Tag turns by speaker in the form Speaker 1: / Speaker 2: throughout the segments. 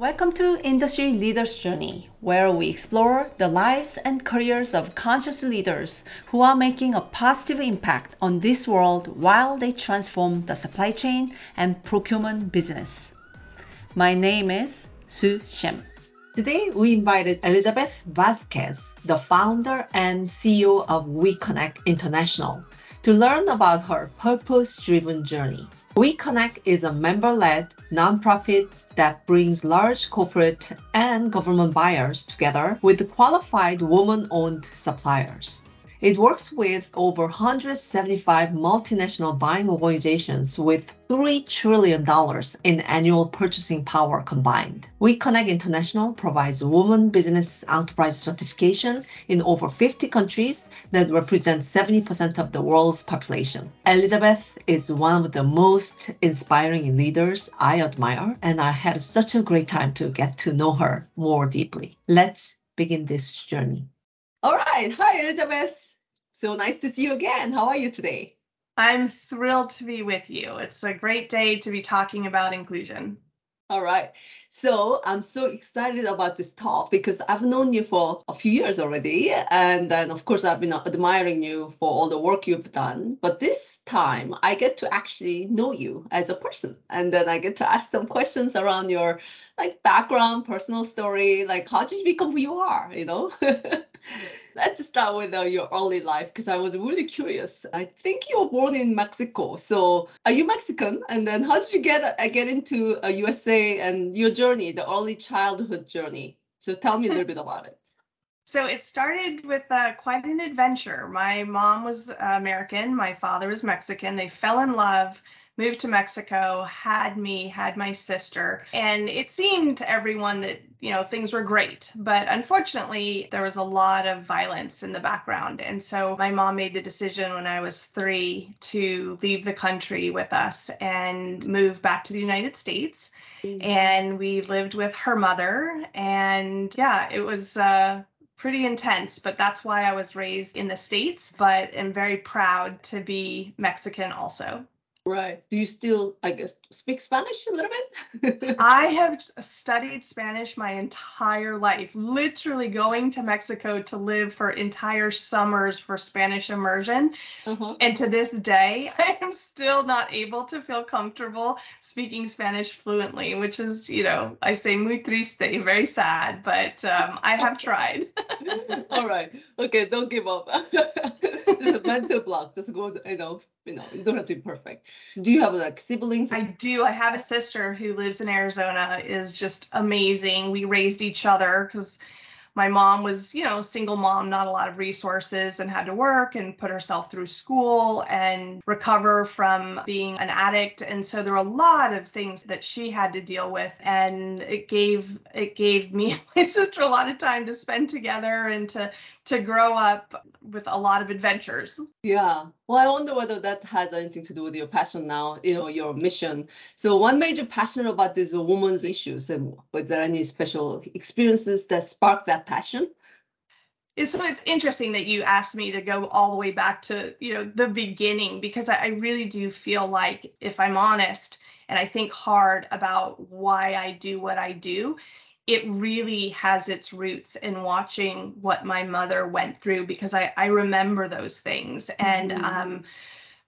Speaker 1: Welcome to Industry Leaders Journey, where we explore the lives and careers of conscious leaders who are making a positive impact on this world while they transform the supply chain and procurement business. My name is Su Shem.
Speaker 2: Today, we invited Elizabeth Vazquez, the founder and CEO of WeConnect International, to learn about her purpose driven journey. WeConnect is a member led nonprofit that brings large corporate and government buyers together with qualified woman owned suppliers. It works with over 175 multinational buying organizations with $3 trillion in annual purchasing power combined. We Connect International provides women business enterprise certification in over 50 countries that represent 70% of the world's population. Elizabeth is one of the most inspiring leaders I admire, and I had such a great time to get to know her more deeply. Let's begin this journey. All right. Hi, Elizabeth. So nice to see you again. How are you today?
Speaker 3: I'm thrilled to be with you. It's a great day to be talking about inclusion.
Speaker 2: All right. So I'm so excited about this talk because I've known you for a few years already. And then, of course, I've been admiring you for all the work you've done. But this time, I get to actually know you as a person. And then I get to ask some questions around your like background, personal story, like how did you become who you are, you know? Let's start with uh, your early life because I was really curious. I think you were born in Mexico. So are you Mexican? And then how did you get uh, get into uh, USA and your journey, the early childhood journey? So tell me a little bit about it.
Speaker 3: So it started with uh, quite an adventure. My mom was American, my father was Mexican. They fell in love moved to Mexico, had me, had my sister, and it seemed to everyone that, you know, things were great. But unfortunately, there was a lot of violence in the background. And so my mom made the decision when I was three to leave the country with us and move back to the United States. Mm-hmm. And we lived with her mother. And yeah, it was, uh, pretty intense, but that's why I was raised in the States, but am very proud to be Mexican also.
Speaker 2: Right. Do you still, I guess, speak Spanish a little bit?
Speaker 3: I have studied Spanish my entire life, literally going to Mexico to live for entire summers for Spanish immersion. Uh-huh. And to this day, I am still not able to feel comfortable speaking Spanish fluently, which is, you know, I say muy triste, very sad, but um, I have tried.
Speaker 2: All right. Okay, don't give up. There's a mental block. Just go, you know, you know, you don't have to be perfect. So do you have like siblings?
Speaker 3: I do. I have a sister who lives in Arizona, is just amazing. We raised each other because my mom was, you know, single mom, not a lot of resources, and had to work and put herself through school and recover from being an addict. And so there were a lot of things that she had to deal with. And it gave it gave me and my sister a lot of time to spend together and to to grow up with a lot of adventures.
Speaker 2: Yeah. Well, I wonder whether that has anything to do with your passion now, you know, your mission. So, one major passion about these women's issues, and was there any special experiences that sparked that passion?
Speaker 3: So it's interesting that you asked me to go all the way back to, you know, the beginning because I really do feel like, if I'm honest, and I think hard about why I do what I do, it really has its roots in watching what my mother went through because I, I remember those things. And mm-hmm. um,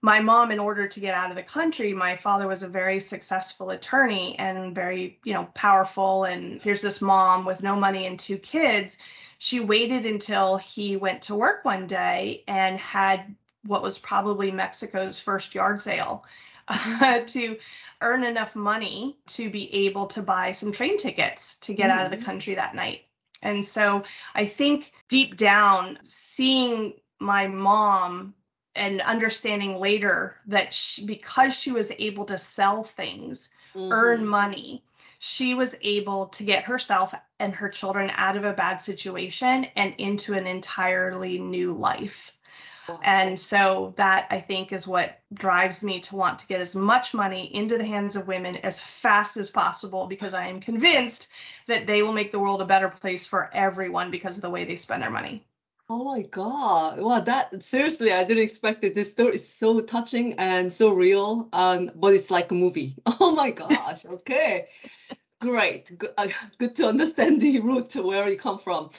Speaker 3: my mom, in order to get out of the country, my father was a very successful attorney and very, you know, powerful. And here's this mom with no money and two kids. She waited until he went to work one day and had what was probably Mexico's first yard sale uh, to earn enough money to be able to buy some train tickets to get mm. out of the mm. country that night. And so I think deep down, seeing my mom and understanding later that she, because she was able to sell things, mm-hmm. earn money, she was able to get herself and her children out of a bad situation and into an entirely new life. And so that I think is what drives me to want to get as much money into the hands of women as fast as possible because I am convinced that they will make the world a better place for everyone because of the way they spend their money.
Speaker 2: Oh my god. Well, that seriously, I didn't expect it. This story is so touching and so real, and but it's like a movie. Oh my gosh. Okay. Great. Good, uh, good to understand the root to where you come from.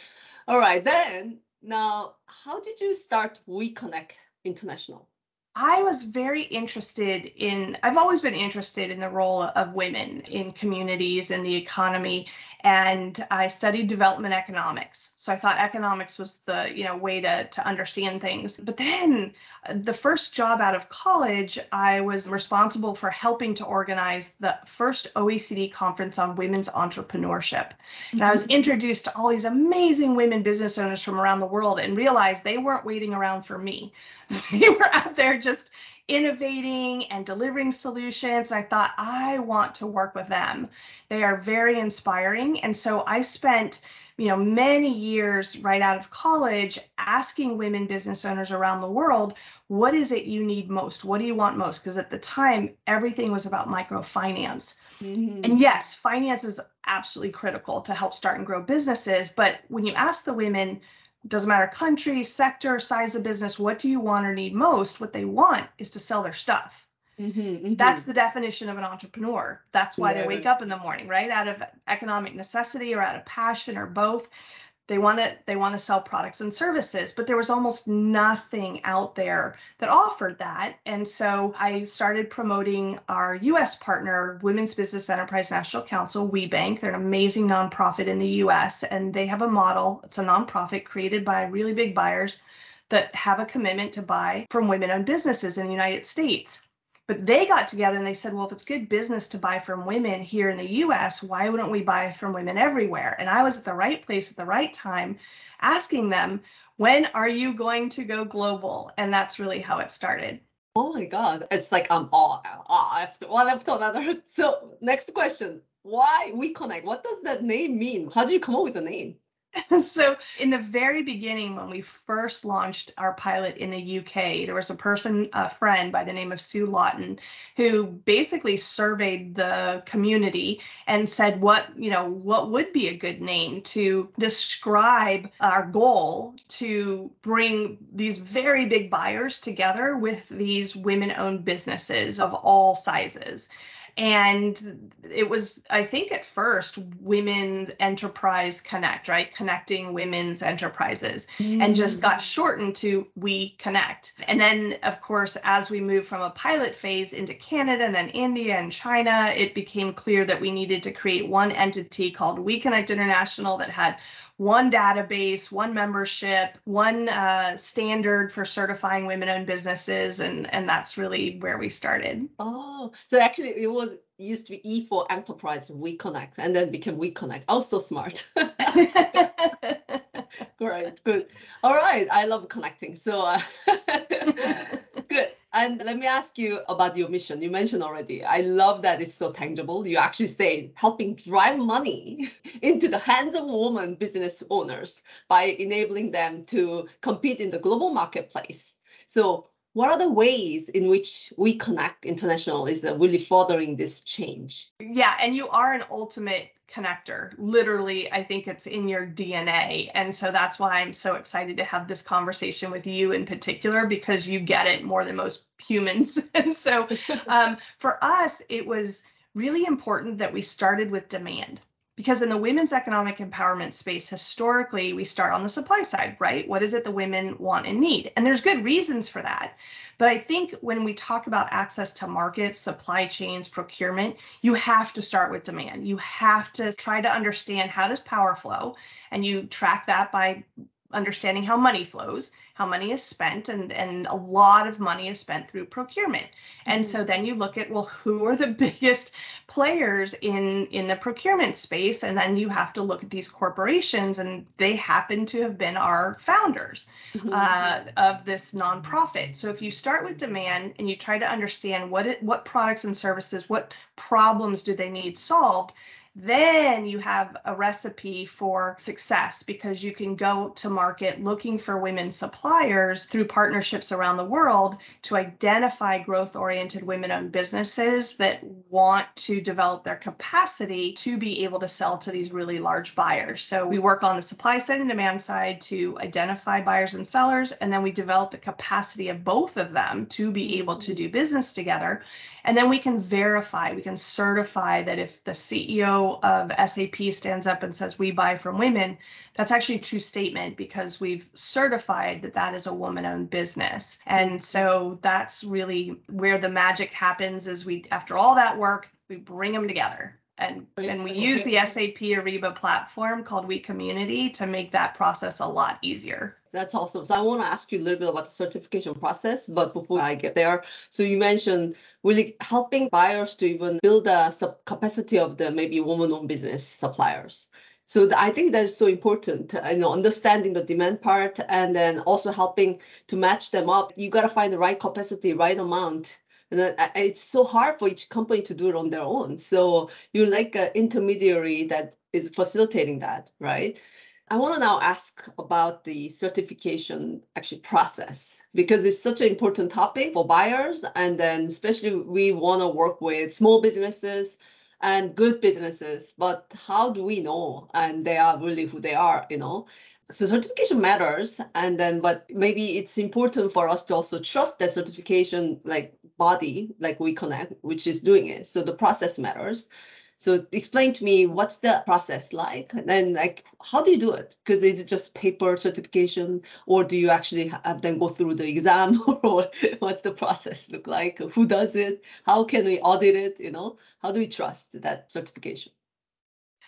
Speaker 2: All right. Then, now, how did you start We Connect International?
Speaker 3: I was very interested in, I've always been interested in the role of women in communities and the economy. And I studied development economics. So I thought economics was the, you know, way to, to understand things. But then the first job out of college, I was responsible for helping to organize the first OECD conference on women's entrepreneurship. And I was mm-hmm. introduced to all these amazing women business owners from around the world and realized they weren't waiting around for me. They were out there just innovating and delivering solutions. I thought, I want to work with them. They are very inspiring. And so I spent you know many years right out of college asking women business owners around the world what is it you need most what do you want most because at the time everything was about microfinance mm-hmm. and yes finance is absolutely critical to help start and grow businesses but when you ask the women doesn't matter country, sector, size of business, what do you want or need most? What they want is to sell their stuff. Mm-hmm, mm-hmm. That's the definition of an entrepreneur. That's why yeah, they wake up in the morning, right? Out of economic necessity or out of passion or both they want to they want to sell products and services but there was almost nothing out there that offered that. And so i started promoting our us partner women's business enterprise national council WBENC they're an amazing nonprofit in the us and they have a model it's a nonprofit created by really big buyers that have a commitment to buy from women owned businesses in the united states but they got together and they said, well, if it's good business to buy from women here in the US, why wouldn't we buy from women everywhere? And I was at the right place at the right time asking them, when are you going to go global? And that's really how it started.
Speaker 2: Oh my God. It's like I'm all, after one after another. So, next question Why We Connect? What does that name mean? How did you come up with the name?
Speaker 3: so in the very beginning when we first launched our pilot in the UK there was a person a friend by the name of Sue Lawton who basically surveyed the community and said what you know what would be a good name to describe our goal to bring these very big buyers together with these women owned businesses of all sizes and it was i think at first women's enterprise connect right connecting women's enterprises mm. and just got shortened to we connect and then of course as we moved from a pilot phase into canada and then india and china it became clear that we needed to create one entity called we connect international that had one database, one membership, one uh, standard for certifying women-owned businesses, and and that's really where we started.
Speaker 2: Oh, so actually it was used to be E for enterprise, we connect, and then became we connect. Also smart. Great, good. All right, I love connecting. So uh, good. And let me ask you about your mission. You mentioned already. I love that it's so tangible. You actually say helping drive money into the hands of women business owners by enabling them to compete in the global marketplace. So what are the ways in which we connect international is really furthering this change?
Speaker 3: Yeah and you are an ultimate connector. Literally i think it's in your dna and so that's why i'm so excited to have this conversation with you in particular because you get it more than most humans. And so um, for us it was really important that we started with demand because in the women's economic empowerment space historically we start on the supply side right? What is it the women want and need? And there's good reasons for that. But i think when we talk about access to markets supply chains procurement you have to start with demand. You have to try to understand how does power flow and you track that by understanding how money flows, how money is spent, and, and a lot of money is spent through procurement. And mm-hmm. so then you look at, well, who are the biggest players in, in the procurement space? And then you have to look at these corporations, and they happen to have been our founders mm-hmm. uh, of this nonprofit. So if you start with demand and you try to understand what it, what products and services, what problems do they need solved, then you have a recipe for success because you can go to market looking for women suppliers through partnerships around the world to identify growth oriented women owned businesses that want to develop their capacity to be able to sell to these really large buyers. So we work on the supply side and demand side to identify buyers and sellers, and then we develop the capacity of both of them to be able to do business together. And then we can verify, we can certify that if the CEO of SAP stands up and says, We buy from women, that's actually a true statement because we've certified that that is a woman owned business. And so that's really where the magic happens is we, after all that work, we bring them together and and we use the SAP Ariba platform called We Community to make that process a lot easier.
Speaker 2: That's awesome. So I want to ask you a little bit about the certification process, but before I get there, so you mentioned really helping buyers to even build a capacity of the maybe woman-owned business suppliers. So I think that is so important, uh, you know, understanding the demand part and then also helping to match them up. You got to find the right capacity, right amount and it's so hard for each company to do it on their own. So you're like an intermediary that is facilitating that, right? I want to now ask about the certification actually process because it's such an important topic for buyers. And then especially we want to work with small businesses and good businesses, but how do we know? And they are really who they are, you know? So certification matters and then but maybe it's important for us to also trust that certification like body like we connect which is doing it. So the process matters. So explain to me what's the process like and then like how do you do it? Because it's just paper certification or do you actually have them go through the exam? Or what's the process look like? Who does it? How can we audit it you know? How do we trust that certification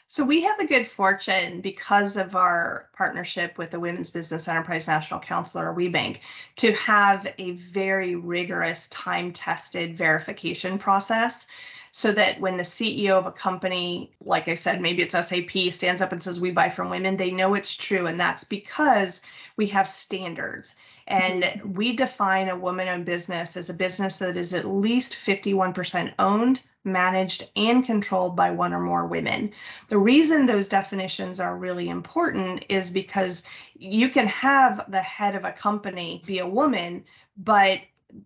Speaker 3: so we have the good fortune because of our partnership with the Women's Business Enterprise National Council or WBENC to have a very rigorous time-tested verification process so that when the CEO of a company, like I said, maybe it's SAP, stands up and says, We buy from women, they know it's true. And that's because we have standards. And we define a woman owned business as a business that is at least 51% owned, managed, and controlled by one or more women. The reason those definitions are really important is because you can have the head of a company be a woman, but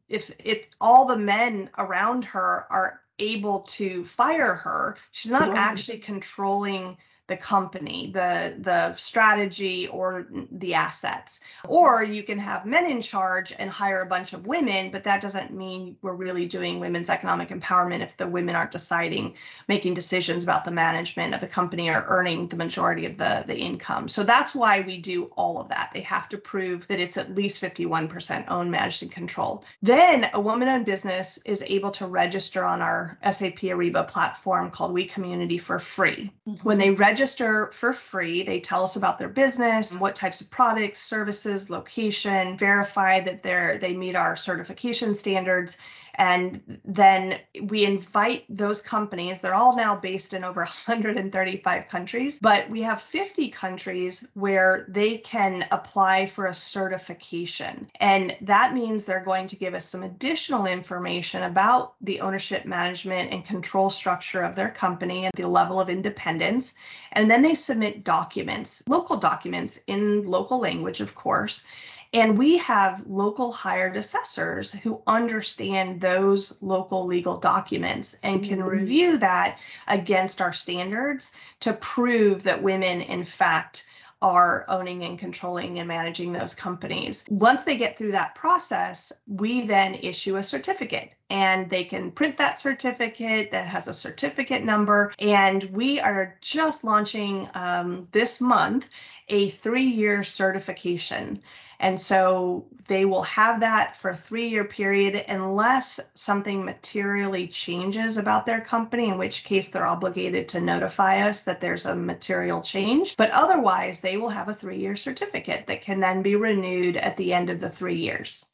Speaker 3: if if all the men around her are able to fire her. She's not actually controlling the company, the the strategy or the assets. Or you can have men in charge and hire a bunch of women, but that doesn't mean we're really doing women's economic empowerment if the women aren't deciding, making decisions about the management of the company or earning the majority of the the income. So that's why we do all of that. They have to prove that it's at least 51% owned, managed, and controlled. Then a woman-owned business is able to register on our SAP Ariba platform called We Community for free. Mm-hmm. When they register register for free. They tell us about their business, mm-hmm. what types of products, services, location, verify that they're they meet our certification standards, and then we invite those companies, they're all now based in over 135 countries, but we have 50 countries where they can apply for a certification. And that means they're going to give us some additional information about the ownership management and control structure of their company and the level of independence. And then they submit documents, local documents in local language, of course. And we have local hired assessors who understand those local legal documents and can mm-hmm. review that against our standards to prove that women, in fact, are owning and controlling and managing those companies. Once they get through that process, we then issue a certificate and they can print that certificate that has a certificate number. And we are just launching um, this month a three year certification. And so they will have that for a three year period unless something materially changes about their company, in which case they're obligated to notify us that there's a material change. But otherwise, they will have a three year certificate that can then be renewed at the end of the three years.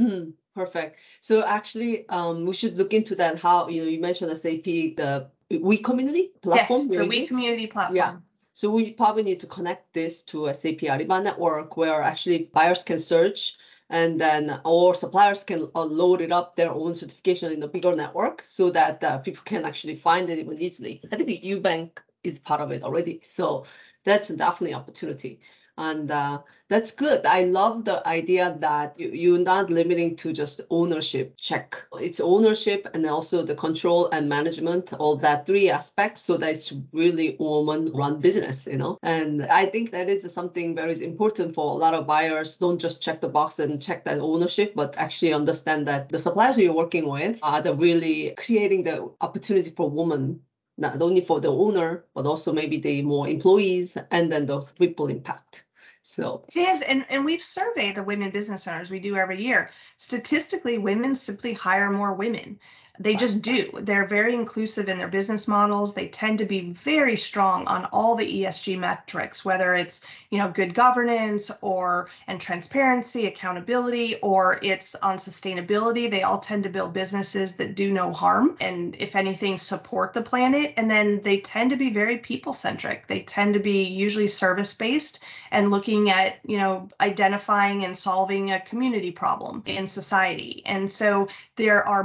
Speaker 2: Mm, perfect. So actually, um, we should look into that. How you know you mentioned SAP, the We Community platform.
Speaker 3: Yes, the We Community platform.
Speaker 2: Yeah. So we probably need to connect this to a SAP Ariba network where actually buyers can search and then or suppliers can uh, load it up their own certification in the bigger network so that uh, people can actually find it even easily. I think the WBENC is part of it already. So that's definitely an opportunity. And uh, that's good. I love the idea that you, you're not limiting to just ownership check. It's ownership and also the control and management, all that three aspects, so that it's really woman run business, you know. And I think that is something very important for a lot of buyers. Don't just check the box and check that ownership, but actually understand that the suppliers you're working with are the really creating the opportunity for women not only for the owner, but also maybe the more employees and then those ripple impact. So
Speaker 3: it is, and, and we've surveyed the women business owners we do every year. Statistically, women simply hire more women. They just do. They're very inclusive in their business models. They tend to be very strong on all the ESG metrics, whether it's, you know, good governance or and transparency, accountability, or it's on sustainability. They all tend to build businesses that do no harm and if anything support the planet. And then they tend to be very people centric. They tend to be usually service based and looking at, you know, identifying and solving a community problem in society. And so there are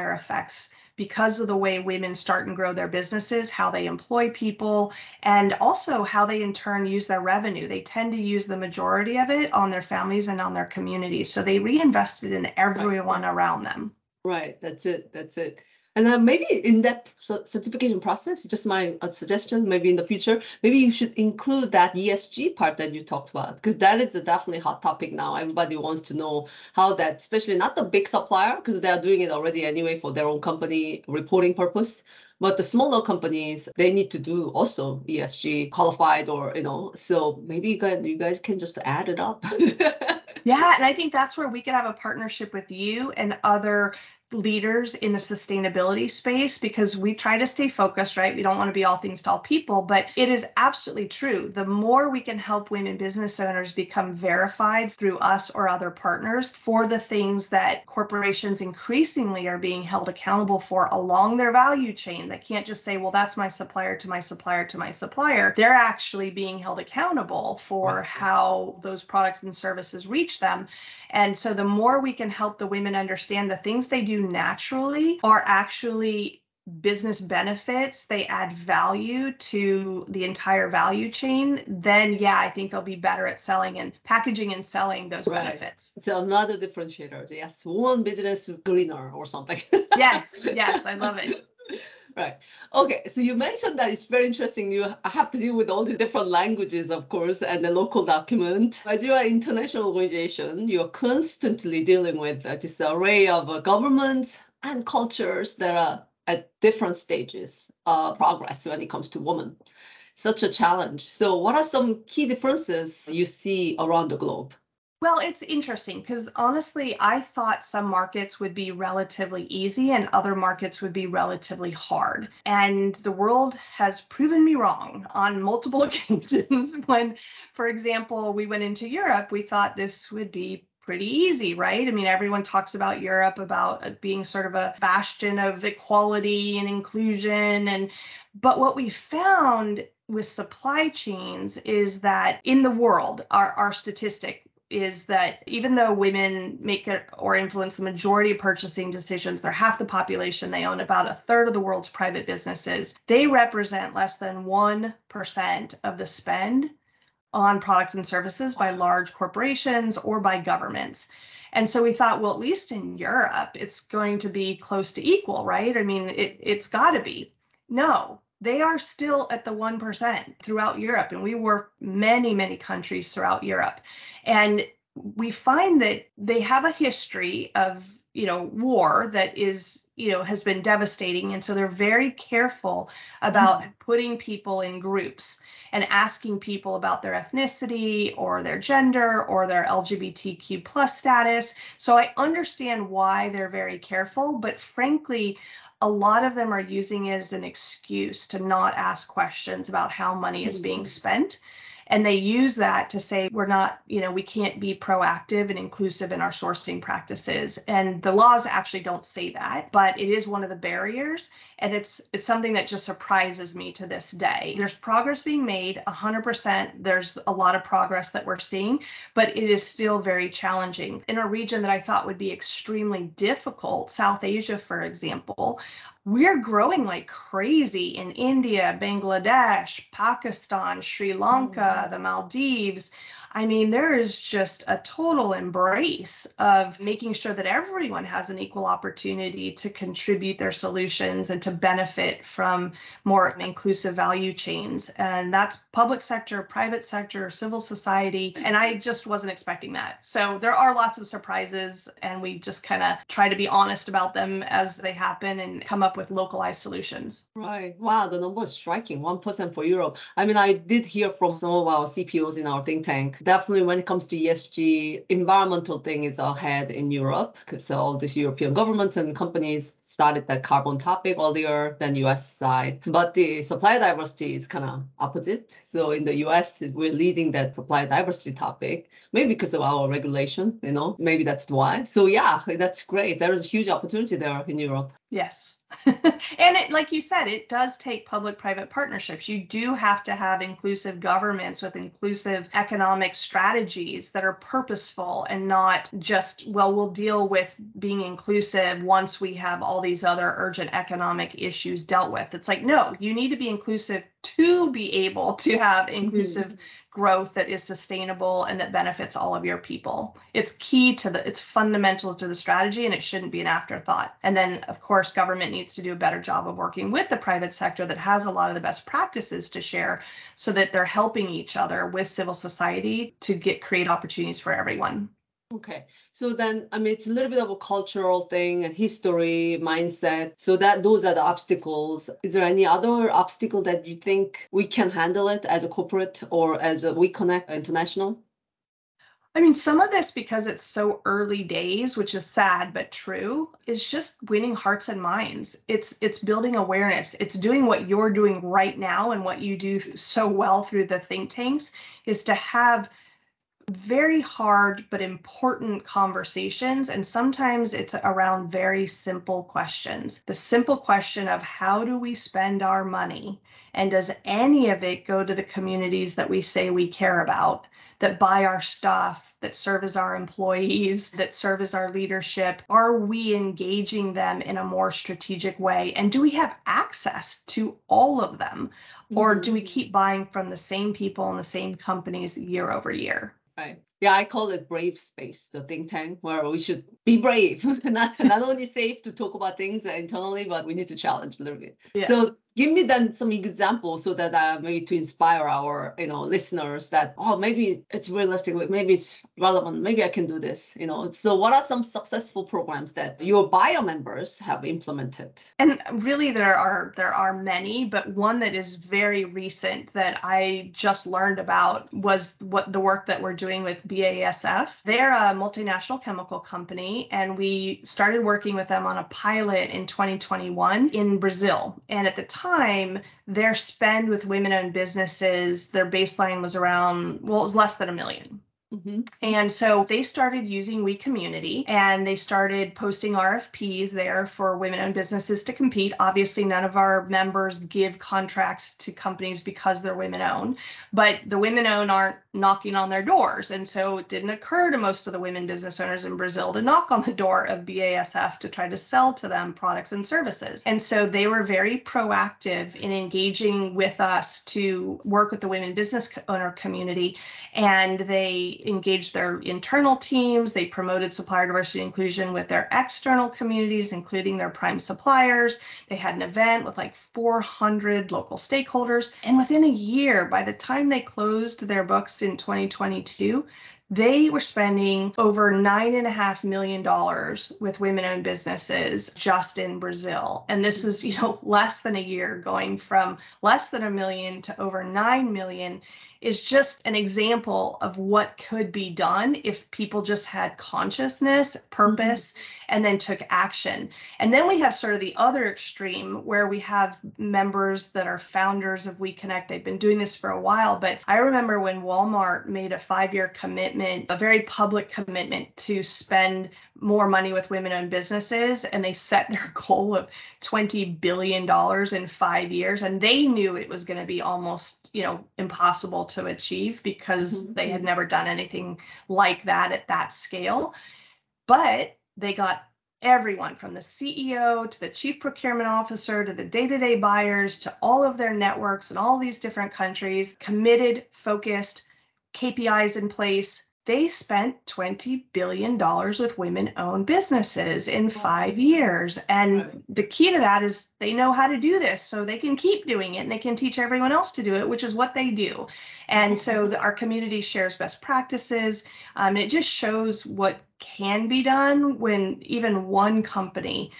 Speaker 3: multiplier effects because of the way women start and grow their businesses, how they employ people, and also how they in turn use their revenue. They tend to use the majority of it on their families and on their communities. So they reinvested in everyone right. around them.
Speaker 2: Right. That's it. That's it. And then maybe in that certification process, just my uh, suggestion, maybe in the future, maybe you should include that ESG part that you talked about, because that is a definitely hot topic now. Everybody wants to know how that, especially not the big supplier, because they are doing it already anyway for their own company reporting purpose. But the smaller companies, they need to do also ESG qualified or, you know, so maybe you guys, you guys can just add it up.
Speaker 3: yeah, and I think that's where we could have a partnership with you and other leaders in the sustainability space because we try to stay focused, right? We don't want to be all things to all people, but it is absolutely true. The more we can help women business owners become verified through us or other partners for the things that corporations increasingly are being held accountable for along their value chain, that can't just say, well, that's my supplier to my supplier to my supplier. They're actually being held accountable for how those products and services reach them. And so the more we can help the women understand the things they do naturally are actually business benefits, they add value to the entire value chain, then yeah, I think they'll be better at selling and packaging and selling those right. benefits.
Speaker 2: It's another differentiator. Yes, one business greener or something.
Speaker 3: yes, yes, I love it.
Speaker 2: Right. Okay. So you mentioned that it's very interesting. You have to deal with all these different languages, of course, and the local document. As you are an international organization, you're constantly dealing with uh, this array of uh, governments and cultures that are at different stages of progress when it comes to women. Such a challenge. So, what are some key differences you see around the globe?
Speaker 3: Well, it's interesting because honestly, I thought some markets would be relatively easy and other markets would be relatively hard. And the world has proven me wrong on multiple occasions. when, for example, we went into Europe, we thought this would be pretty easy, right? I mean, everyone talks about Europe about uh, being sort of a bastion of equality and inclusion and but what we found with supply chains is that in the world, our, our statistic is that even though women make or influence the majority of purchasing decisions, they're half the population, they own about a third of the world's private businesses, they represent less than 1% of the spend on products and services by large corporations or by governments. And so we thought, well, at least in Europe, it's going to be close to equal, right? I mean, it, it's got to be. No, they are still at the 1% throughout Europe. And we work many, many countries throughout Europe. And we find that they have a history of, you know, war that is, you know, has been devastating. And so they're very careful about mm-hmm. putting people in groups and asking people about their ethnicity or their gender or their LGBTQ plus status. So I understand why they're very careful, but frankly, a lot of them are using it as an excuse to not ask questions about how money is being mm-hmm. spent and they use that to say we're not you know we can't be proactive and inclusive in our sourcing practices. And the laws actually don't say that but it is one of the barriers. And it's it's something that just surprises me to this day. There's progress being made 100% there's a lot of progress that we're seeing but it is still very challenging. In a region that i thought would be extremely difficult south asia for example we're growing like crazy in India, Bangladesh, Pakistan, Sri Lanka, mm-hmm. the Maldives. I mean, there is just a total embrace of making sure that everyone has an equal opportunity to contribute their solutions and to benefit from more inclusive value chains. And that's public sector, private sector, civil society. And I just wasn't expecting that. So there are lots of surprises, and we just kind of try to be honest about them as they happen and come up with localized solutions.
Speaker 2: Right. Wow, the number is striking 1% for Europe. I mean, I did hear from some of our CPOs in our think tank definitely when it comes to ESG, environmental thing is ahead in Europe because all these European governments and companies started that carbon topic earlier than US side. But the supply diversity is kind of opposite. So in the US, we're leading that supply diversity topic, maybe because of our regulation, you know, maybe that's why. So yeah, that's great. There is a huge opportunity there in Europe.
Speaker 3: Yes. and it, like you said, it does take public private partnerships. You do have to have inclusive governments with inclusive economic strategies that are purposeful and not just, well, we'll deal with being inclusive once we have all these other urgent economic issues dealt with. It's like, no, you need to be inclusive to be able to have inclusive mm-hmm growth that is sustainable and that benefits all of your people. It's key to the it's fundamental to the strategy and it shouldn't be an afterthought. And then of course government needs to do a better job of working with the private sector that has a lot of the best practices to share so that they're helping each other with civil society to get create opportunities for everyone.
Speaker 2: Okay. So then, I mean, it's a little bit of a cultural thing and history, mindset. So that those are the obstacles. Is there any other obstacle that you think we can handle it as a corporate or as a We Connect International?
Speaker 3: I mean, some of this because it's so early days, which is sad but true, is just winning hearts and minds. It's it's building awareness. It's doing what you're doing right now and what you do so well through the think tanks is to have very hard but important conversations. And sometimes it's around very simple questions. The simple question of how do we spend our money? And does any of it go to the communities that we say we care about, that buy our stuff, that serve as our employees, that serve as our leadership? Are we engaging them in a more strategic way? And do we have access to all of them? Or do we mm-hmm. keep buying from the same people and the same companies year over year?
Speaker 2: Right. Yeah, I call it brave space, the think tank, where we should be brave, not not only safe to talk about things internally, but we need to challenge a little bit. Yeah. So give me then some examples so that uh, maybe to inspire our you know listeners that oh maybe it's realistic maybe it's relevant maybe i can do this you know so what are some successful programs that your bio members have implemented
Speaker 3: and really there are there are many but one that is very recent that i just learned about was what the work that we're doing with basf they're a multinational chemical company and we started working with them on a pilot in 2021 in brazil and at the time their spend with women owned businesses, their baseline was around, well, it was less than a million. Mm-hmm. And so they started using We Community and they started posting RFPs there for women owned businesses to compete. Obviously, none of our members give contracts to companies because they're women owned, but the women owned aren't knocking on their doors. And so it didn't occur to most of the women business owners in Brazil to knock on the door of BASF to try to sell to them products and services. And so they were very proactive in engaging with us to work with the women business owner community. And they engaged their internal teams. They promoted supplier diversity inclusion with their external communities, including their prime suppliers. They had an event with like 400 local stakeholders. And within a year, by the time they closed their books in 2022, they were spending over nine and a half million dollars with women-owned businesses just in Brazil. And this is, you know, less than a year going from less than a million to over nine million is just an example of what could be done if people just had consciousness, purpose, and then took action. And then we have sort of the other extreme where we have members that are founders of We Connect. They've been doing this for a while, but I remember when Walmart made a five year commitment, a very public commitment to spend more money with women owned businesses, and they set their goal of $20 billion in five years. And they knew it was going to be almost, you know, impossible to achieve because mm-hmm. they had never done anything like that at that scale. But they got everyone from the CEO to the chief procurement officer to the day to day buyers to all of their networks in all these different countries, committed, focused, KPIs in place. They spent $20 billion with women owned businesses in five years. And the key to that is they know how to do this, so they can keep doing it and they can teach everyone else to do it, which is what they do. And so the, our community shares best practices. Um, it just shows what can be done when even one company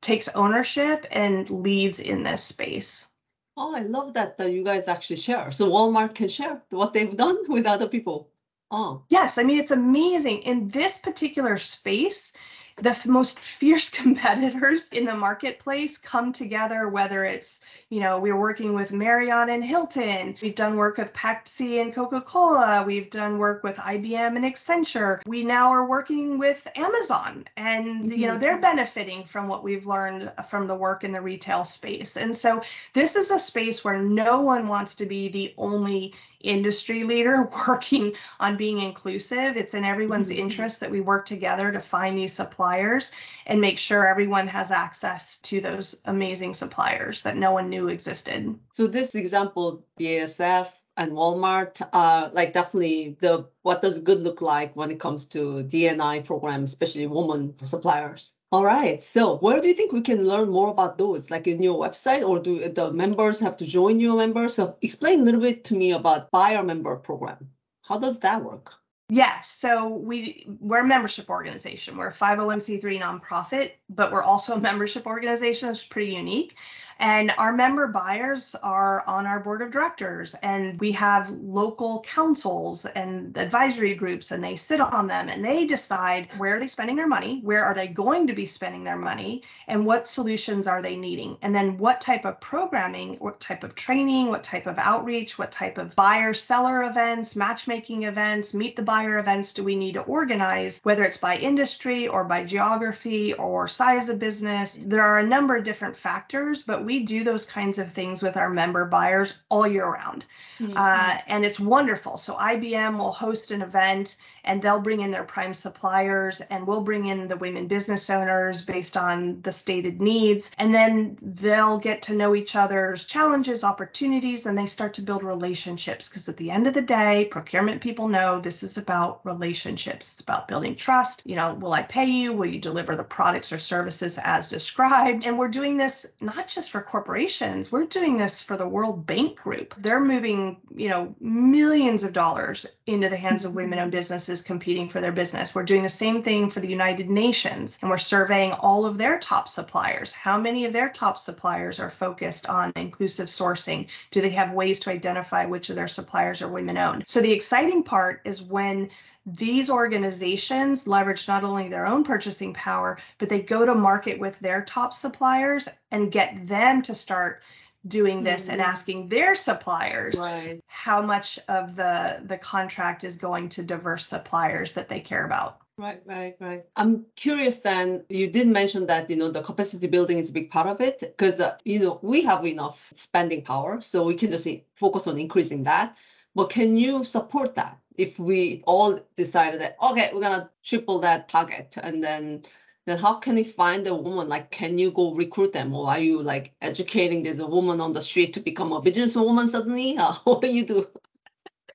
Speaker 3: takes ownership and leads in this space.
Speaker 2: Oh, I love that, that you guys actually share. So Walmart can share what they've done with other people.
Speaker 3: Oh. Yes, I mean, it's amazing. In this particular space, the f- most fierce competitors in the marketplace come together, whether it's you know, we're working with Marriott and Hilton. We've done work with Pepsi and Coca Cola. We've done work with IBM and Accenture. We now are working with Amazon, and mm-hmm. you know, they're benefiting from what we've learned from the work in the retail space. And so, this is a space where no one wants to be the only industry leader working on being inclusive. It's in everyone's mm-hmm. interest that we work together to find these suppliers and make sure everyone has access to those amazing suppliers that no one knew existed.
Speaker 2: So this example, BASF and Walmart are like definitely the what does good look like when it comes to DNI programs, especially women suppliers. All right. So where do you think we can learn more about those? Like in your website, or do the members have to join your members? So explain a little bit to me about buyer member program. How does that work?
Speaker 3: Yes. So we we're a membership organization. We're a 501c3 nonprofit, but we're also a membership organization, is pretty unique. And our member buyers are on our board of directors, and we have local councils and advisory groups, and they sit on them and they decide where are they spending their money, where are they going to be spending their money, and what solutions are they needing, and then what type of programming, what type of training, what type of outreach, what type of buyer seller events, matchmaking events, meet the buyer events do we need to organize, whether it's by industry or by geography or size of business. There are a number of different factors, but we we do those kinds of things with our member buyers all year round. Mm-hmm. Uh, and it's wonderful. So IBM will host an event and they'll bring in their prime suppliers and we'll bring in the women business owners based on the stated needs. And then they'll get to know each other's challenges, opportunities, and they start to build relationships. Because at the end of the day, procurement people know this is about relationships. It's about building trust. You know, will I pay you? Will you deliver the products or services as described? And we're doing this not just for corporations, we're doing this for the World Bank Group. They're moving, you know, millions of dollars into the hands of women owned businesses competing for their business. We're doing the same thing for the United Nations and we're surveying all of their top suppliers. How many of their top suppliers are focused on inclusive sourcing? Do they have ways to identify which of their suppliers are women owned? So the exciting part is when these organizations leverage not only their own purchasing power, but they go to market with their top suppliers and get them to start doing this mm-hmm. and asking their suppliers right. how much of the the contract is going to diverse suppliers that they care about.
Speaker 2: Right, right, right. I'm curious then, you did mention that, you know, the capacity building is a big part of it because, uh, you know, we have enough spending power, so we can just focus on increasing that. But can you support that? if we all decided that okay we're gonna triple that target and then then how can you find a woman like can you go recruit them or are you like educating there's a woman on the street to become a business woman suddenly what do you do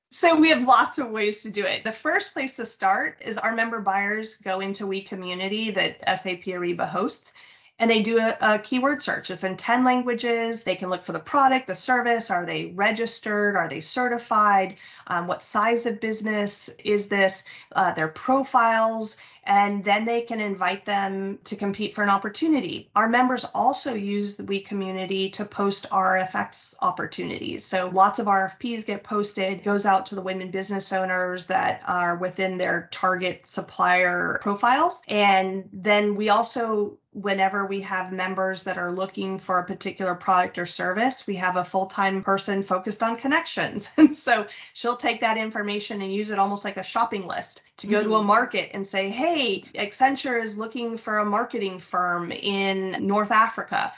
Speaker 3: so we have lots of ways to do it. The first place to start is our member buyers go into We Community that SAP Ariba hosts and they do a, a, keyword search. It's in 10 languages. They can look for the product, the service. Are they registered? Are they certified? Um, what size of business is this? Uh, their profiles and then they can invite them to compete for an opportunity. Our members also use the We community to post RFX opportunities. So lots of RFPs get posted, goes out to the women business owners that are within their target supplier profiles. And then we also whenever we have members that are looking for a particular product or service, we have a full time person focused on connections. And so she'll take that information and use it almost like a shopping list to go mm-hmm. to a mm-hmm. market and say, hey, Accenture is looking for a marketing firm in North Africa.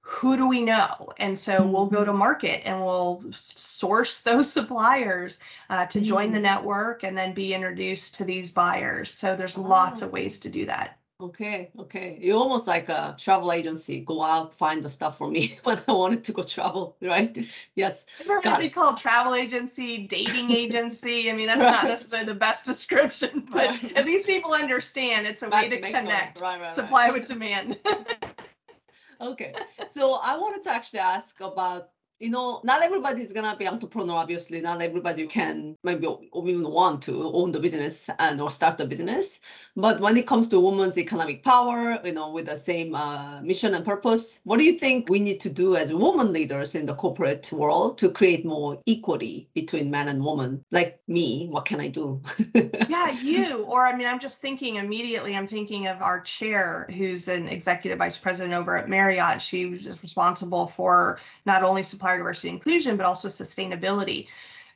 Speaker 3: Who do we know? And so mm-hmm. we'll go to mm-hmm. market and we'll source those suppliers uh, to mm-hmm. join the network and then be introduced to these buyers. So there's lots of ways to do that.
Speaker 2: Okay, okay. You're almost like a travel agency. Go out, find the stuff for me when I wanted to go travel, right? Yes.
Speaker 3: I've heard
Speaker 2: got
Speaker 3: be called travel agency, dating agency. I mean, that's
Speaker 2: Right.
Speaker 3: not necessarily the best description, but
Speaker 2: Right.
Speaker 3: at least people understand it's a way to connect
Speaker 2: right.
Speaker 3: supply with demand.
Speaker 2: Okay. So I wanted to actually ask about, you know, not everybody is gonna be entrepreneur, obviously. Not everybody can maybe even want to own the business and or start the business. But when it comes to women's economic power, you know, with the same uh, mission and purpose, what do you think we need to do as women leaders in the corporate world to create more equity between men and women? Like me, what can I do?
Speaker 3: yeah, you. Or I mean, I'm just thinking immediately. I'm thinking of our chair, who's an executive vice president over at Marriott. She was responsible for not only supplier diversity inclusion, but also sustainability.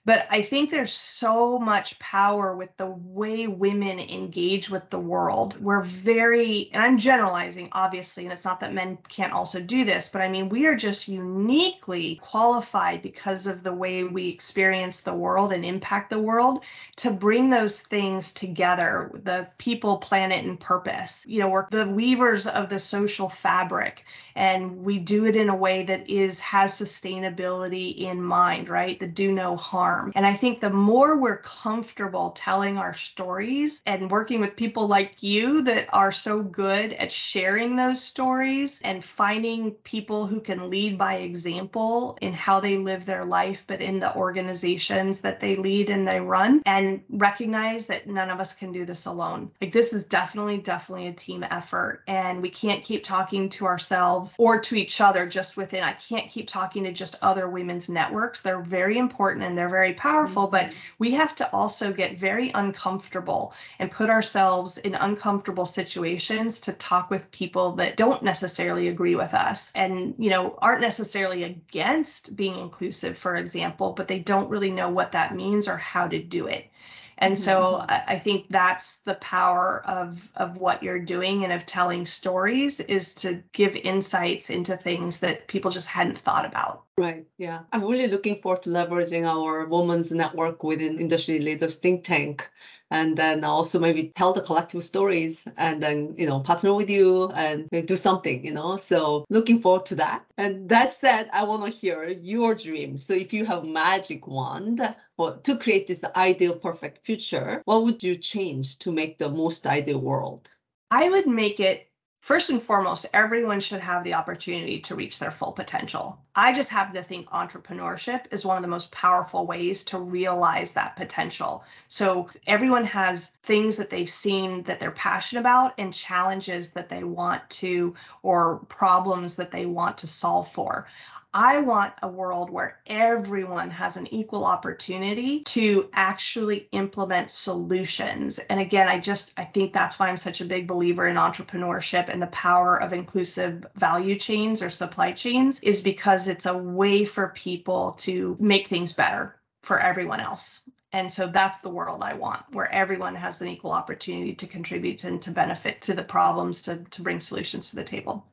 Speaker 3: But I think there's so much power with the way women engage with the world. We're very, and I'm generalizing, obviously, and it's not that men can't also do this, but I mean, we are just uniquely qualified because of the way we experience the world and impact the world to bring those things together the people, planet, and purpose. You know, we're the weavers of the social fabric, and we do it in a way that is has sustainability in mind, right? The do no harm. And I think the more we're comfortable telling our stories and working with people like you that are so good at sharing those stories and finding people who can lead by example in how they live their life, but in the organizations that they lead and they run, and recognize that none of us can do this alone. Like, this is definitely, definitely a team effort. And we can't keep talking to ourselves or to each other just within. I can't keep talking to just other women's networks. They're very important and they're very powerful, but we have to also get very uncomfortable and put ourselves in uncomfortable situations to talk with people that don't necessarily agree with us and, you know, aren't necessarily against being inclusive, for example, but they don't really know what that means or how to do it. And so
Speaker 2: Mhm.
Speaker 3: I I think that's the power of of what you're doing and of telling stories is to give insights into things that people just hadn't thought about.
Speaker 2: Right. Yeah. I'm really looking forward to leveraging our women's network within Industry Leaders Think Tank and then also maybe tell the collective stories and then, you know, partner with you and do something, you know. So looking forward to that. And that said, I want to hear your dream. So if you have magic wand for, to create this ideal perfect future, what would you change to make the most ideal world?
Speaker 3: I would make it first and foremost, everyone should have the opportunity to reach their full potential. I just happen to think entrepreneurship is one of the most powerful ways to realize that potential. So everyone has things that they've seen that they're passionate about and challenges that they want to, or problems that they want to solve for. I want a world where everyone has an equal opportunity to actually implement solutions. And again, I just I think that's why I'm such a big believer in entrepreneurship and the power of inclusive value chains or supply chains is because it's a way for people to make things better for everyone else. And so that's the world I want, where everyone has an equal opportunity to contribute and to benefit to the problems to, to bring solutions to the table.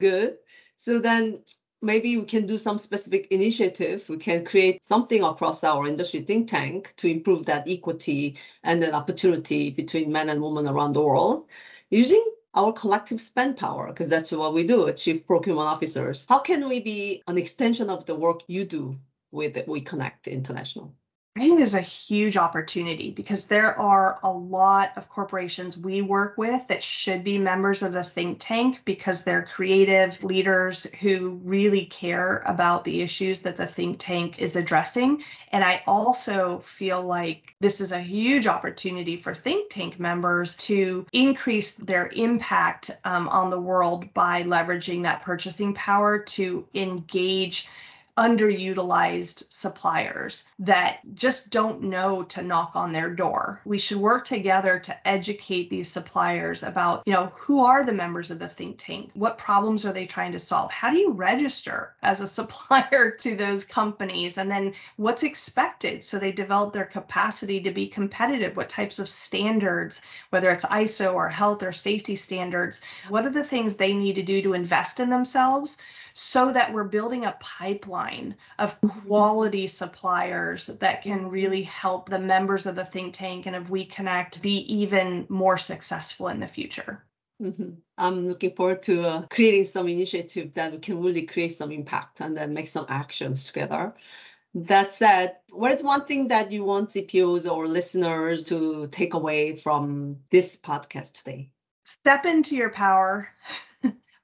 Speaker 2: Good. So then maybe we can do some specific initiative. We can create something across our industry think tank to improve that equity and then opportunity between men and women around the world using our collective spend power, because that's what we do, chief procurement officers. How can we be an extension of the work you do with We Connect International?
Speaker 3: I think there's a huge opportunity because there are a lot of corporations we work with that should be members of the think tank because they're creative leaders who really care about the issues that the think tank is addressing. And I also feel like this is a huge opportunity for think tank members to increase their impact um, on the world by leveraging that purchasing power to engage underutilized suppliers that just don't know to knock on their door. We should work together to educate these suppliers about, you know, who are the members of the think tank? What problems are they trying to solve? How do you register as a supplier to those companies? And then what's expected so they develop their capacity to be competitive? What types of standards, whether it's ISO or health or safety standards, what are the things they need to do to invest in themselves? So that we're building a pipeline of quality suppliers that can really help the members of the think tank and of We Connect be even more successful in the future.
Speaker 2: Mm-hmm. I'm looking forward to uh, creating some initiative that we can really create some impact and then make some actions together. That said, what is one thing that you want CPOs or listeners to take away from this podcast today?
Speaker 3: Step into your power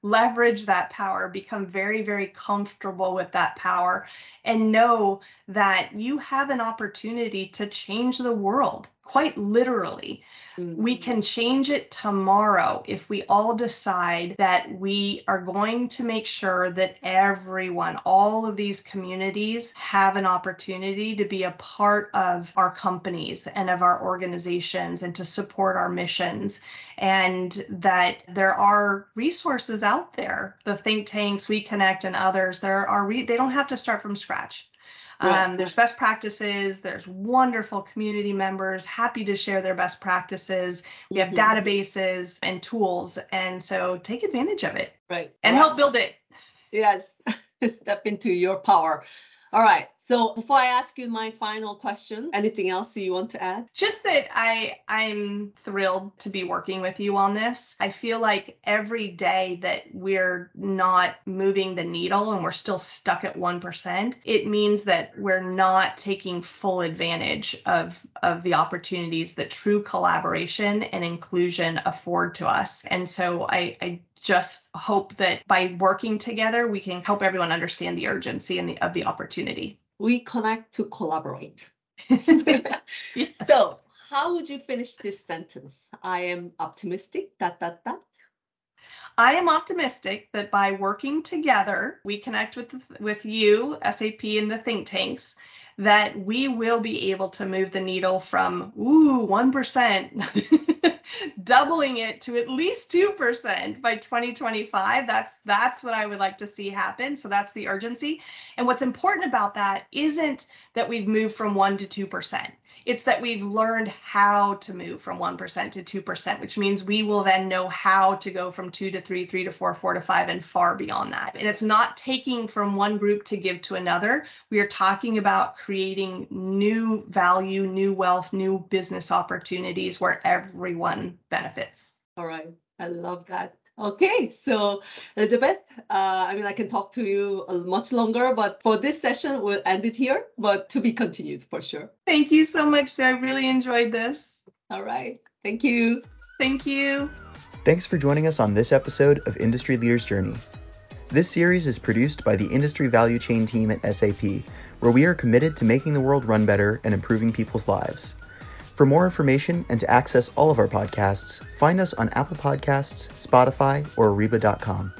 Speaker 3: leverage that power, become very, very comfortable with that power, and know that you have an opportunity to change the world, quite literally. Mm-hmm. We can change it tomorrow if we all decide that we are going to make sure that everyone, all of these communities, have an opportunity to be a part of our companies and of our organizations and to support our missions. And that there are resources out there, the think tanks, We Connect, and others. There are re- they don't have to start from scratch. Right. Um, there's best practices. There's wonderful community members happy to share their best practices. We have mm-hmm. databases and tools, and so take advantage of it.
Speaker 2: Right.
Speaker 3: And
Speaker 2: right.
Speaker 3: help build it.
Speaker 2: Yes. Step into your power. All right. So before I ask you my final question, anything else you want to add?
Speaker 3: Just that I I'm thrilled to be working with you on this. I feel like every day that we're not moving the needle and we're still stuck at 1%, it means that we're not taking full advantage of of the opportunities that true collaboration and inclusion afford to us. And so I I just hope that by working together, we can help everyone understand the urgency and the, of the opportunity.
Speaker 2: We connect to collaborate. yes. So, how would you finish this sentence? I am optimistic. Dot dot dot.
Speaker 3: I am optimistic that by working together, we connect with with you, SAP, and the think tanks, that we will be able to move the needle from ooh one percent doubling it to at least 2% by 2025 that's that's what i would like to see happen. So that's the urgency. And what's important about that isn't that we've moved from 1 to 2% it's that we've learned how to move from 1% to 2%, which means we will then know how to go from 2 to 3, 3 to 4, 4 to 5, and far beyond that. And it's not taking from one group to give to another. We are talking about creating new value, new wealth, new business opportunities where everyone benefits.
Speaker 2: All right. I love that. Okay, so Elizabeth, uh, I mean, I can talk to you much longer, but for this session, we'll end it here, but to be continued for sure.
Speaker 3: Thank you so much, sir. I really enjoyed this.
Speaker 2: All right. Thank you.
Speaker 3: Thank you.
Speaker 4: Thanks for joining us on this episode of Industry Leaders Journey. This series is produced by the Industry Value Chain team at SAP, where we are committed to making the world run better and improving people's lives. For more information and to access all of our podcasts, find us on Apple Podcasts, Spotify, or Ariba.com.